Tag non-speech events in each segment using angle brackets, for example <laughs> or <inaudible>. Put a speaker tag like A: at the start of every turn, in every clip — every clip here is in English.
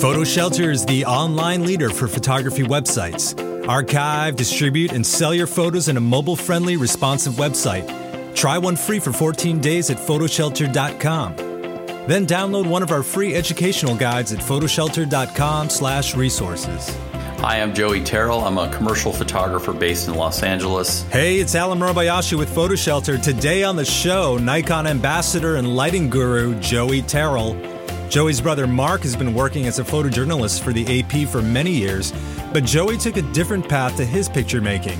A: Photo Shelter is the online leader for photography websites. Archive, distribute, and sell your photos in a mobile friendly, responsive website. Try one free for 14 days at photoshelter.com. Then download one of our free educational guides at photoshelter.com/slash resources.
B: Hi, I'm Joey Terrill. I'm a commercial photographer based in Los Angeles.
A: Hey, it's Allen Murabayashi with Photo Shelter. Today on the show, Nikon ambassador and lighting guru Joey Terrill. Joey's brother Mark has been working as a photojournalist for the AP for many years, but Joey took a different path to his picture making.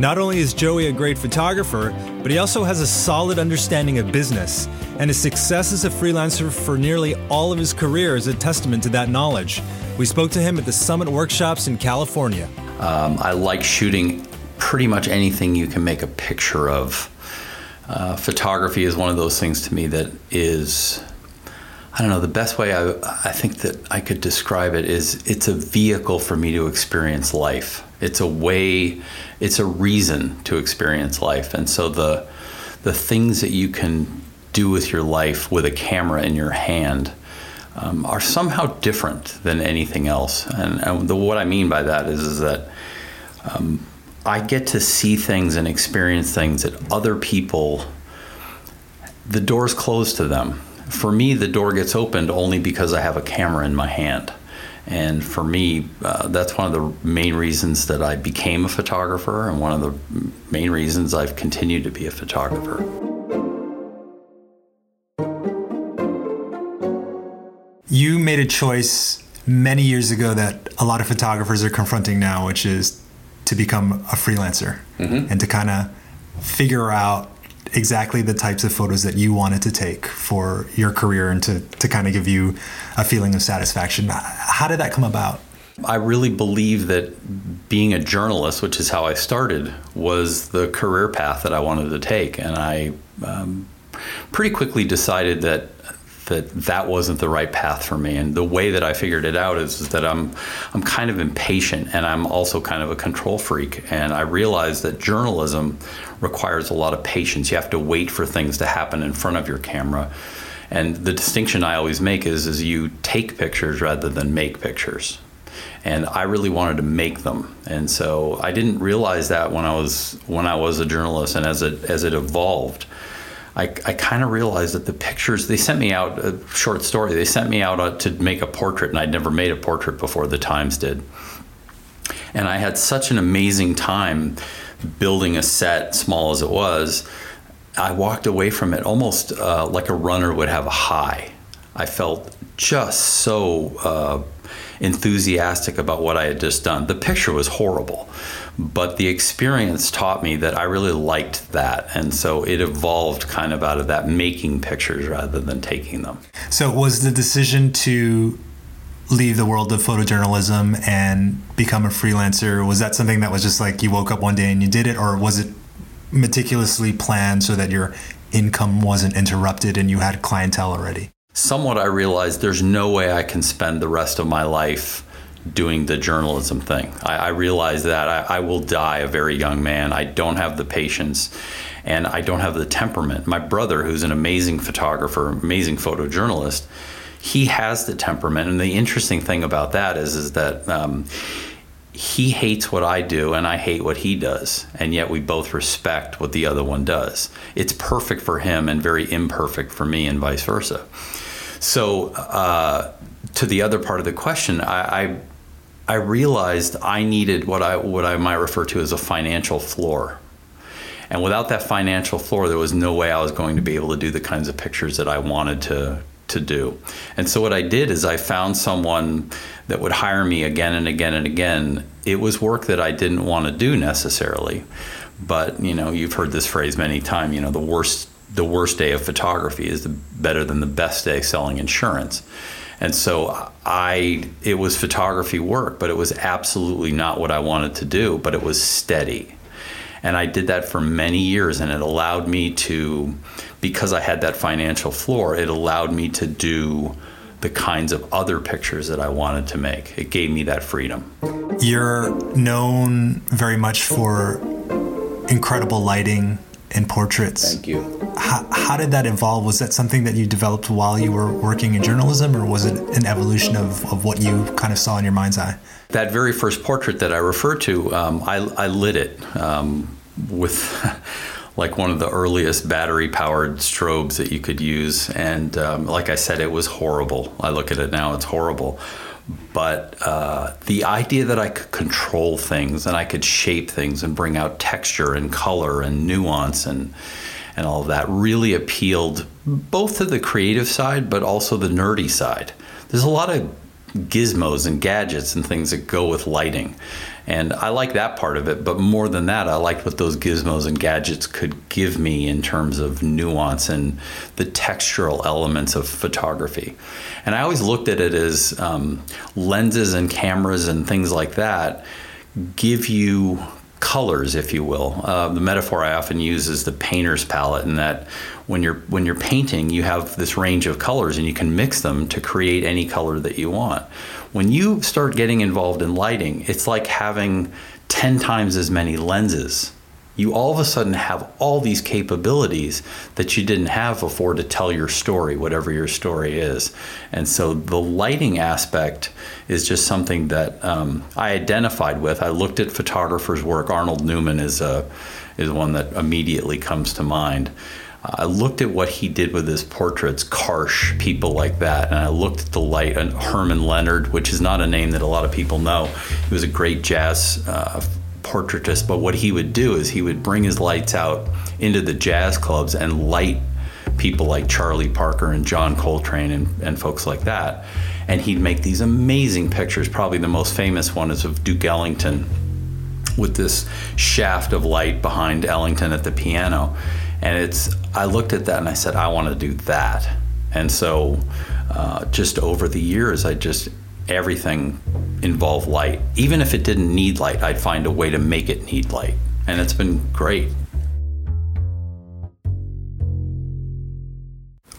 A: Not only is Joey a great photographer, but he also has a solid understanding of business, and his success as a freelancer for nearly all of his career is a testament to that knowledge. We spoke to him at the Summit Workshops in California.
B: Um, I like shooting pretty much anything you can make a picture of. Uh, photography is one of those things to me that is I don't know, the best way I, I think that I could describe it is it's a vehicle for me to experience life. It's a way, it's a reason to experience life. And so the, the things that you can do with your life with a camera in your hand um, are somehow different than anything else. And, and the, what I mean by that is, is that um, I get to see things and experience things that other people, the door's closed to them for me, the door gets opened only because I have a camera in my hand. And for me, uh, that's one of the main reasons that I became a photographer, and one of the main reasons I've continued to be a photographer.
A: You made a choice many years ago that a lot of photographers are confronting now, which is to become a freelancer mm-hmm. and to kind of figure out exactly the types of photos that you wanted to take for your career and to, to kind of give you a feeling of satisfaction. How did that come about?
B: I really believe that being a journalist, which is how I started, was the career path that I wanted to take. And I um, pretty quickly decided that that that wasn't the right path for me. And the way that I figured it out is, is, that I'm I'm kind of impatient and I'm also kind of a control freak. And I realized that journalism requires a lot of patience. You have to wait for things to happen in front of your camera. And the distinction I always make is is you take pictures rather than make pictures. And I really wanted to make them. And so I didn't realize that when I was when I was a journalist and as it as it evolved I, I kind of realized that the pictures they sent me out a short story. They sent me out uh, to make a portrait, and I'd never made a portrait before. The Times did, and I had such an amazing time building a set, small as it was. I walked away from it almost uh, like a runner would have a high. I felt just so uh, enthusiastic about what I had just done. The picture was horrible, but the experience taught me that I really liked that. And so it evolved kind of out of that making pictures rather than taking them.
A: So, was the decision to leave the world of photojournalism and become a freelancer was that something that was just like you woke up one day and you did it or was it meticulously planned so that your income wasn't interrupted and you had clientele already
B: somewhat i realized there's no way i can spend the rest of my life doing the journalism thing. I, I realize that I, I, will die a very young man. I don't have the patience and I don't have the temperament. My brother, who's an amazing photographer, amazing photojournalist, he has the temperament. And the interesting thing about that is, is that um, he hates what I do and I hate what he does. And yet we both respect what the other one does. It's perfect for him and very imperfect for me and vice versa. So, uh, to the other part of the question, I, I I realized I needed what I what I might refer to as a financial floor. And without that financial floor, there was no way I was going to be able to do the kinds of pictures that I wanted to to do. And so what I did is I found someone that would hire me again and again and again. It was work that I didn't want to do necessarily. But, you know, you've heard this phrase many times, you know, the worst the worst day of photography is the, better than the best day selling insurance. And so I, it was photography work, but it was absolutely not what I wanted to do, but it was steady. And I did that for many years, and it allowed me to, because I had that financial floor, it allowed me to do the kinds of other pictures that I wanted to make. It gave me that freedom.
A: You're known very much for incredible lighting in portraits.
B: Thank you.
A: How, how did that evolve? Was that something that you developed while you were working in journalism, or was it an evolution of, of what you kind of saw in your mind's eye?
B: That very first portrait that I refer to, um, I, I, lit it um, with. <laughs> like one of the earliest battery powered strobes that you could use. And um, like I said, it was horrible. I look at it now, it's horrible but uh, the idea that I could control things and I could shape things and bring out texture and color and nuance and and all of that really appealed both to the creative side but also the nerdy side. There's a lot of gizmos and gadgets and things that go with lighting. And I like that part of it, but more than that, I liked what those gizmos and gadgets could give me in terms of nuance and the textural elements of photography. And I always looked at it as um, lenses and cameras and things like that give you colors, if you will. Uh, the metaphor I often use is the painter's palette, in that when you're when you're painting, you have this range of colors, and you can mix them to create any color that you want. When you start getting involved in lighting, it's like having ten times as many lenses you all of a sudden have all these capabilities that you didn't have before to tell your story, whatever your story is. And so the lighting aspect is just something that um, I identified with. I looked at photographers' work. Arnold Newman is a is one that immediately comes to mind. I looked at what he did with his portraits, Karsh, people like that, and I looked at the light. And Herman Leonard, which is not a name that a lot of people know, he was a great jazz uh, portraitist, but what he would do is he would bring his lights out into the jazz clubs and light people like Charlie Parker and John Coltrane and, and folks like that. And he'd make these amazing pictures. Probably the most famous one is of Duke Ellington with this shaft of light behind Ellington at the piano. And it's, I looked at that and I said, I want to do that. And so, uh, just over the years, I just everything involve light. Even if it didn't need light, I'd find a way to make it need light. And it's been great.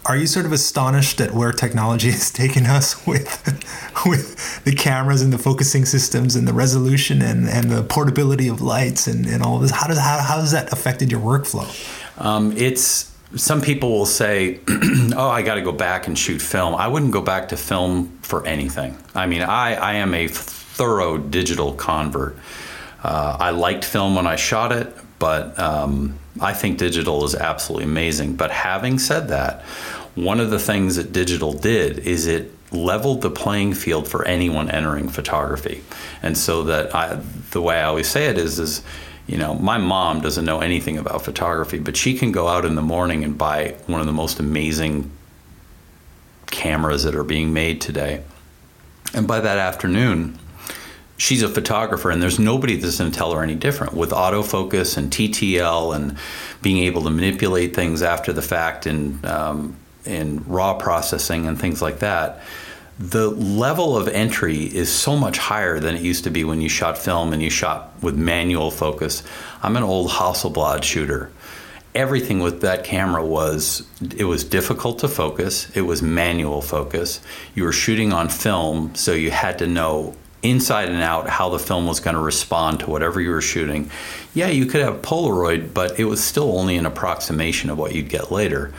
A: Are you sort of astonished at where technology <laughs> has taken us with with the cameras and the focusing systems and the resolution and, and the portability of lights and, and all this? How does how, how has that affected your workflow?
B: Um, it's some people will say, <clears throat> "Oh, I got to go back and shoot film." I wouldn't go back to film for anything. I mean, I, I am a thorough digital convert. Uh, I liked film when I shot it, but um, I think digital is absolutely amazing. But having said that, one of the things that digital did is it leveled the playing field for anyone entering photography, and so that I, the way I always say it is is you know, my mom doesn't know anything about photography, but she can go out in the morning and buy one of the most amazing cameras that are being made today. And by that afternoon, she's a photographer, and there's nobody that's going to tell her any different. With autofocus and TTL and being able to manipulate things after the fact and um, raw processing and things like that, the level of entry is so much higher than it used to be when you shot film and you shot with manual focus. I'm an old Hasselblad shooter. Everything with that camera was it was difficult to focus. It was manual focus. You were shooting on film, so you had to know inside and out how the film was going to respond to whatever you were shooting. Yeah, you could have Polaroid, but it was still only an approximation of what you'd get later.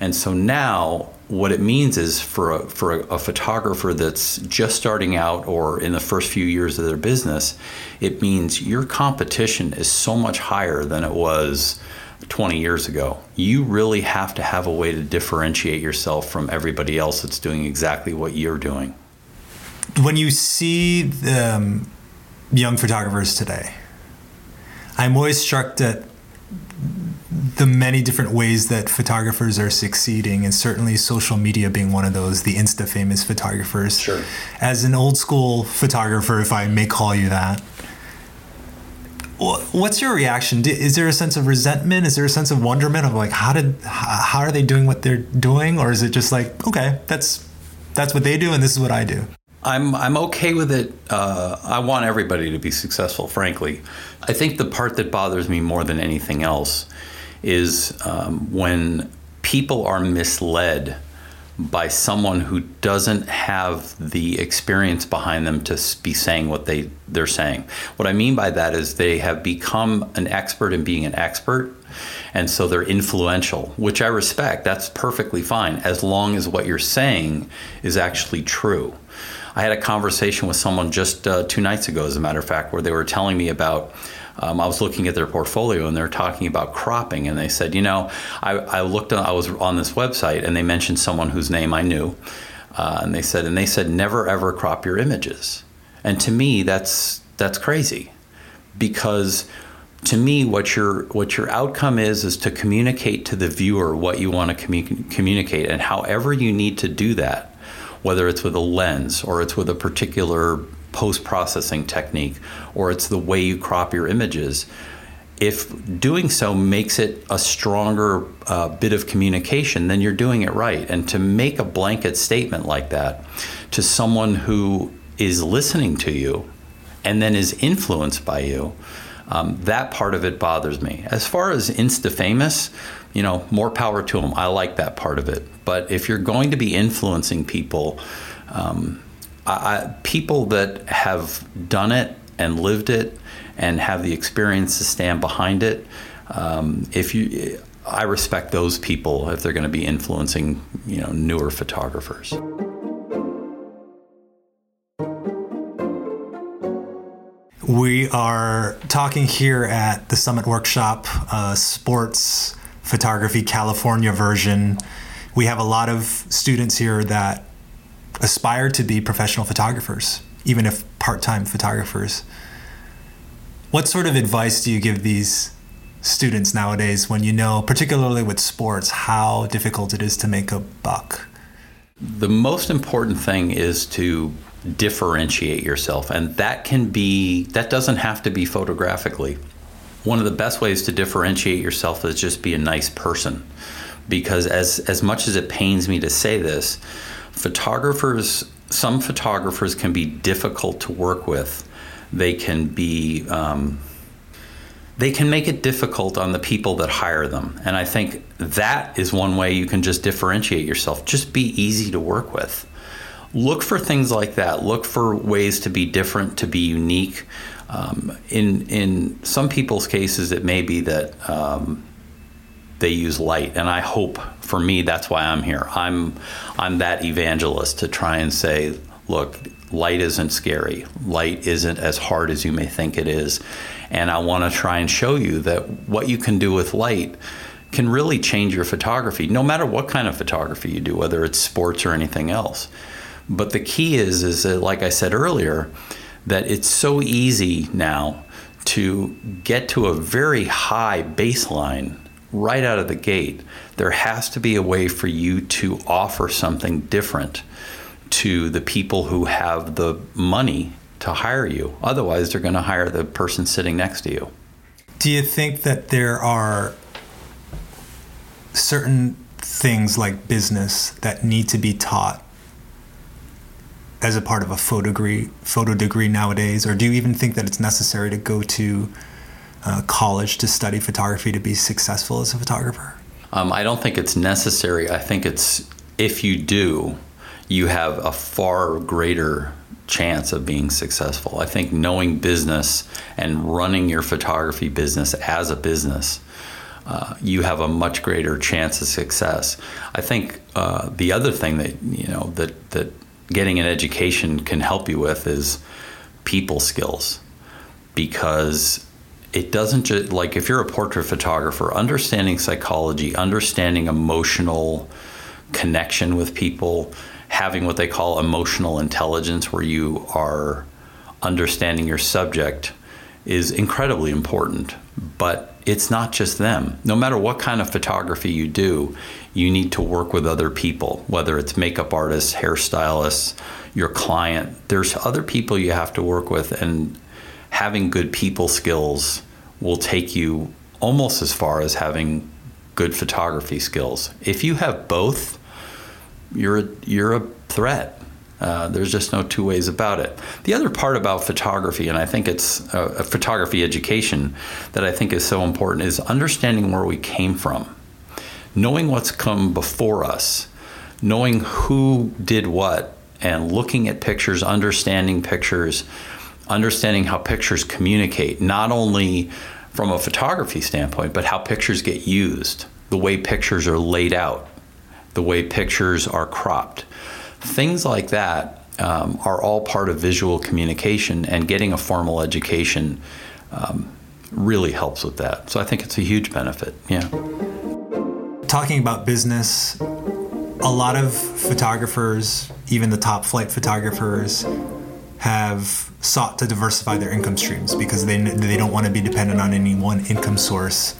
B: And so now what it means is for a, for a, a, photographer that's just starting out or in the first few years of their business, it means your competition is so much higher than it was 20 years ago. You really have to have a way to differentiate yourself from everybody else that's doing exactly what you're doing.
A: When you see the um, young photographers today, I'm always struck that the many different ways that photographers are succeeding, and certainly social media being one of those, the Insta famous photographers.
B: Sure.
A: As an old school photographer, if I may call you that, what's your reaction? Is there a sense of resentment? Is there a sense of wonderment of like how did how are they doing what they're doing, or is it just like okay, that's that's what they do, and this is what I do?
B: I'm I'm okay with it. Uh, I want everybody to be successful. Frankly, I think the part that bothers me more than anything else is um, when people are misled by someone who doesn't have the experience behind them to be saying what they they're saying. What I mean by that is they have become an expert in being an expert And so they're influential, which I respect. That's perfectly fine as long as what you're saying is actually true. I had a conversation with someone just uh, two nights ago, as a matter of fact, where they were telling me about. Um, I was looking at their portfolio and they're talking about cropping, and they said, you know, I, I looked, on, I was on this website, and they mentioned someone whose name I knew, uh, and they said, and they said, never ever crop your images. And to me, that's that's crazy, because to me, what your what your outcome is is to communicate to the viewer what you want to commu- communicate, and however you need to do that, whether it's with a lens or it's with a particular post processing technique or it's the way you crop your images. If doing so makes it a stronger uh, bit of communication, then you're doing it right. And to make a blanket statement like that to someone who is listening to you and then is influenced by you, um, that part of it bothers me. As far as Insta famous, you know, more power to them. I like that part of it. But if you're going to be influencing people, um, I, people that have done it and lived it and have the experience to stand behind it, um, if you, I respect those people if they're going to be influencing, you know, newer photographers.
A: We are talking here at the Summit Workshop, uh, Sports Photography California version. We have a lot of students here that aspire to be professional photographers, even if part time photographers. What sort of advice do you give these students nowadays when you know, particularly with sports, how difficult it is to make a buck?
B: The most important thing is to differentiate yourself. And that can be, that doesn't have to be photographically. One of the best ways to differentiate yourself is just be a nice person. Because as, as much as it pains me to say this, photographers, some photographers can be difficult to work with. They can be, um, they can make it difficult on the people that hire them. And I think that is one way you can just differentiate yourself. Just be easy to work with look for things like that. Look for ways to be different, to be unique. Um, in in some people's cases, it may be that um, they use light, and I hope for me that's why I'm here. I'm I'm that evangelist to try and say, look, light isn't scary. Light isn't as hard as you may think it is, and I want to try and show you that what you can do with light can really change your photography, no matter what kind of photography you do, whether it's sports or anything else. But the key is, is that, like I said earlier, that it's so easy now to get to a very high baseline right out of the gate. There has to be a way for you to offer something different to the people who have the money to hire you. Otherwise, they're going to hire the person sitting next to you.
A: Do you think that there are certain things like business that need to be taught as a part of a photo degree, photo degree nowadays, or do you even think that it's necessary to go to uh, college to study photography to be successful as a photographer?
B: Um, I don't think it's necessary. I think it's if you do, you have a far greater chance of being successful. I think knowing business and running your photography business as a business. Uh, you have a much greater chance of success. I think uh, the other thing that you know that that getting an education can help you with is people skills because it doesn't just like if you're a portrait photographer understanding psychology understanding emotional connection with people having what they call emotional intelligence where you are understanding your subject is incredibly important but it's not just them. No matter what kind of photography you do, you need to work with other people, whether it's makeup artists, hairstylists, your client. There's other people you have to work with, and having good people skills will take you almost as far as having good photography skills. If you have both, you're a, you're a threat. Uh, there's just no two ways about it. The other part about photography, and I think it's a, a photography education that I think is so important, is understanding where we came from, knowing what's come before us, knowing who did what, and looking at pictures, understanding pictures, understanding how pictures communicate, not only from a photography standpoint, but how pictures get used, the way pictures are laid out, the way pictures are cropped. Things like that um, are all part of visual communication, and getting a formal education um, really helps with that. So I think it's a huge benefit. Yeah.
A: Talking about business, a lot of photographers, even the top flight photographers, have sought to diversify their income streams because they they don't want to be dependent on any one income source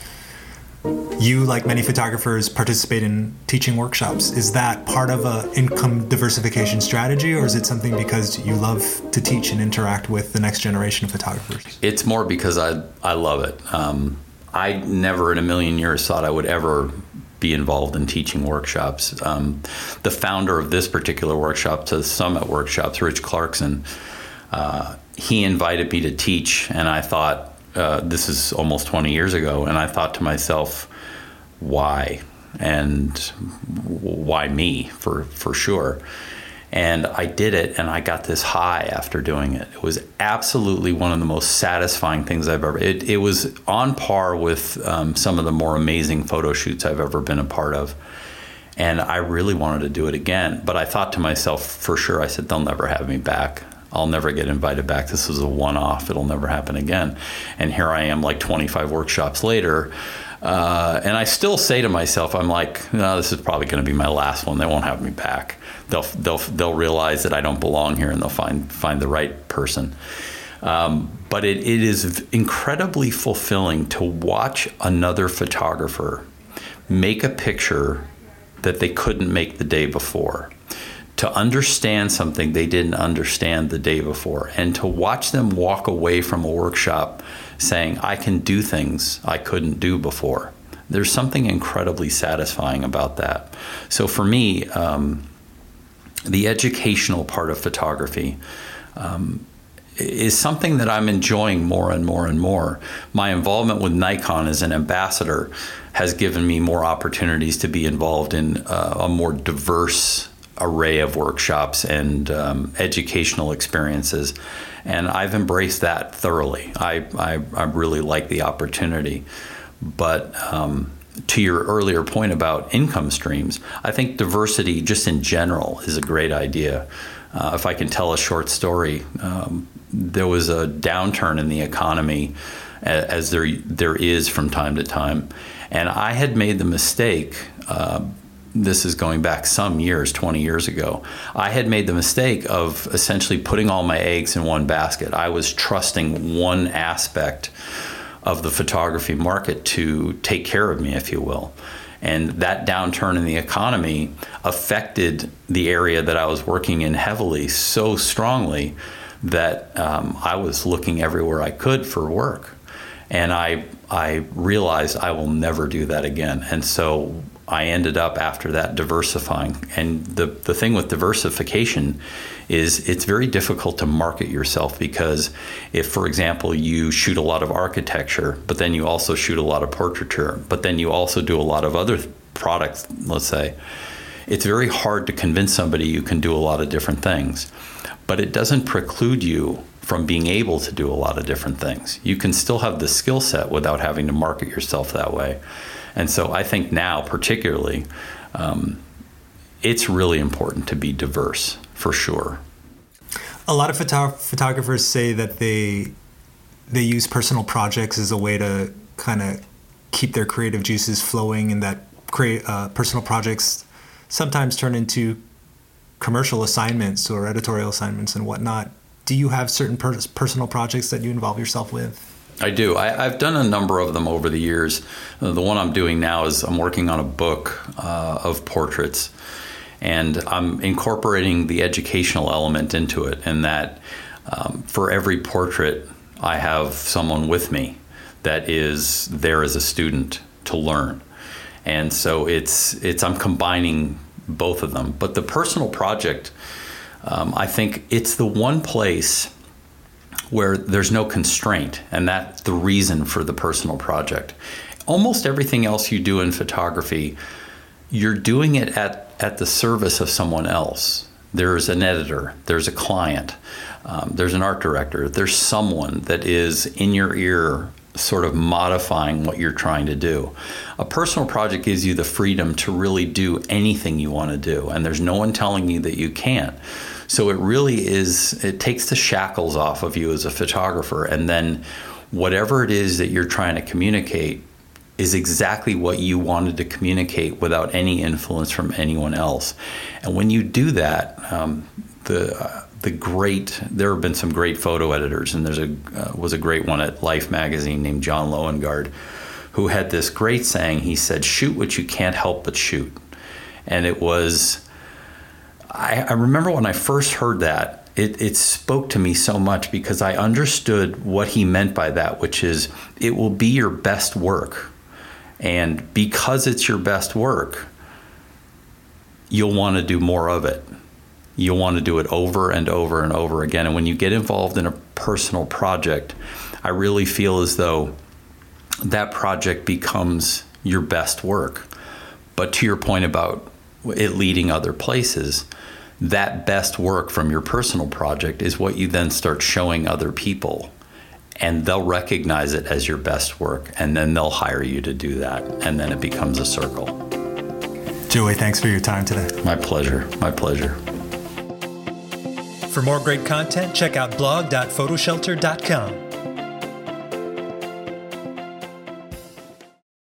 A: you, like many photographers, participate in teaching workshops. Is that part of a income diversification strategy, or is it something because you love to teach and interact with the next generation of photographers?
B: It's more because I I love it. Um, I never in a million years thought I would ever be involved in teaching workshops. Um, the founder of this particular workshop, to Summit Workshops, Rich Clarkson, uh, he invited me to teach, and I thought uh, this is almost 20 years ago, and I thought to myself, why? And why me for, for sure? And I did it, and I got this high after doing it. It was absolutely one of the most satisfying things I've ever. It, it was on par with um, some of the more amazing photo shoots I've ever been a part of. And I really wanted to do it again. But I thought to myself, for sure, I said, they'll never have me back. I'll never get invited back. This is a one off. It'll never happen again. And here I am, like 25 workshops later. Uh, and I still say to myself, I'm like, no, this is probably going to be my last one. They won't have me back. They'll, they'll, they'll realize that I don't belong here and they'll find, find the right person. Um, but it, it is incredibly fulfilling to watch another photographer make a picture that they couldn't make the day before to understand something they didn't understand the day before and to watch them walk away from a workshop saying, I can do things I couldn't do before. There's something incredibly satisfying about that. So for me, um, the educational part of photography um, is something that I'm enjoying more and more and more. My involvement with Nikon as an ambassador has given me more opportunities to be involved in uh, a more diverse array of workshops and um, educational experiences. And I've embraced that thoroughly. I, I, I really like the opportunity. But um, to your earlier point about income streams, I think diversity just in general is a great idea. Uh, if I can tell a short story, um, there was a downturn in the economy, as there there is from time to time, and I had made the mistake. Uh, this is going back some years, 20 years ago, I had made the mistake of essentially putting all my eggs in one basket. I was trusting one aspect of the photography market to take care of me, if you will. And that downturn in the economy affected the area that I was working in heavily so strongly that um, I was looking everywhere I could for work. And I, I realized I will never do that again. And so I ended up after that diversifying. And the, the thing with diversification is it's very difficult to market yourself because if, for example, you shoot a lot of architecture, but then you also shoot a lot of portraiture, but then you also do a lot of other products, let's say, it's very hard to convince somebody you can do a lot of different things. But it doesn't preclude you from being able to do a lot of different things. You can still have the skill set without having to market yourself that way. And so I think now, particularly, um, it's really important to be diverse for sure.
A: A lot of photo- photographers say that they they use personal projects as a way to kind of keep their creative juices flowing, and that create uh, personal projects sometimes turn into commercial assignments or editorial assignments and whatnot. Do you have certain per- personal projects that you involve yourself with?
B: I do. I, have done a number of them over the years. Uh, the one I'm doing now is I'm working on a book uh, of portraits, and I'm incorporating the educational element into it. And that um, for every portrait, I have someone with me that is there as a student to learn. And so it's it's I'm combining both of them. But the personal project, um, I think it's the one place where there's no constraint, and that's the reason for the personal project. Almost everything else you do in photography, you're doing it at, at the service of someone else. There's an editor, there's a client, um, there's an art director, there's someone that is in your ear sort of modifying what you're trying to do. A personal project gives you the freedom to really do anything you want to do, and there's no one telling you that you can't. So it really is, it takes the shackles off of you as a photographer, and then whatever it is that you're trying to communicate is exactly what you wanted to communicate without any influence from anyone else. And when you do that, um, the uh, the great there have been some great photo editors, and there's a uh, was a great one at Life magazine named John Loengard, who had this great saying. He said, "Shoot what you can't help but shoot," and it was. I, I remember when I first heard that. It, it spoke to me so much because I understood what he meant by that, which is it will be your best work and because it's your best work, you'll want to do more of it. You'll want to do it over and over and over again. And when you get involved in a personal project, I really feel as though that project becomes your best work. But to your point about it leading other places, that best work from your personal project is what you then start showing other people. And they'll recognize it as your best work and then they'll hire you to do that and then it becomes a circle.
A: Joey thanks for your time today.
B: My pleasure. My pleasure.
A: For more great content check out blog.photoshelter.com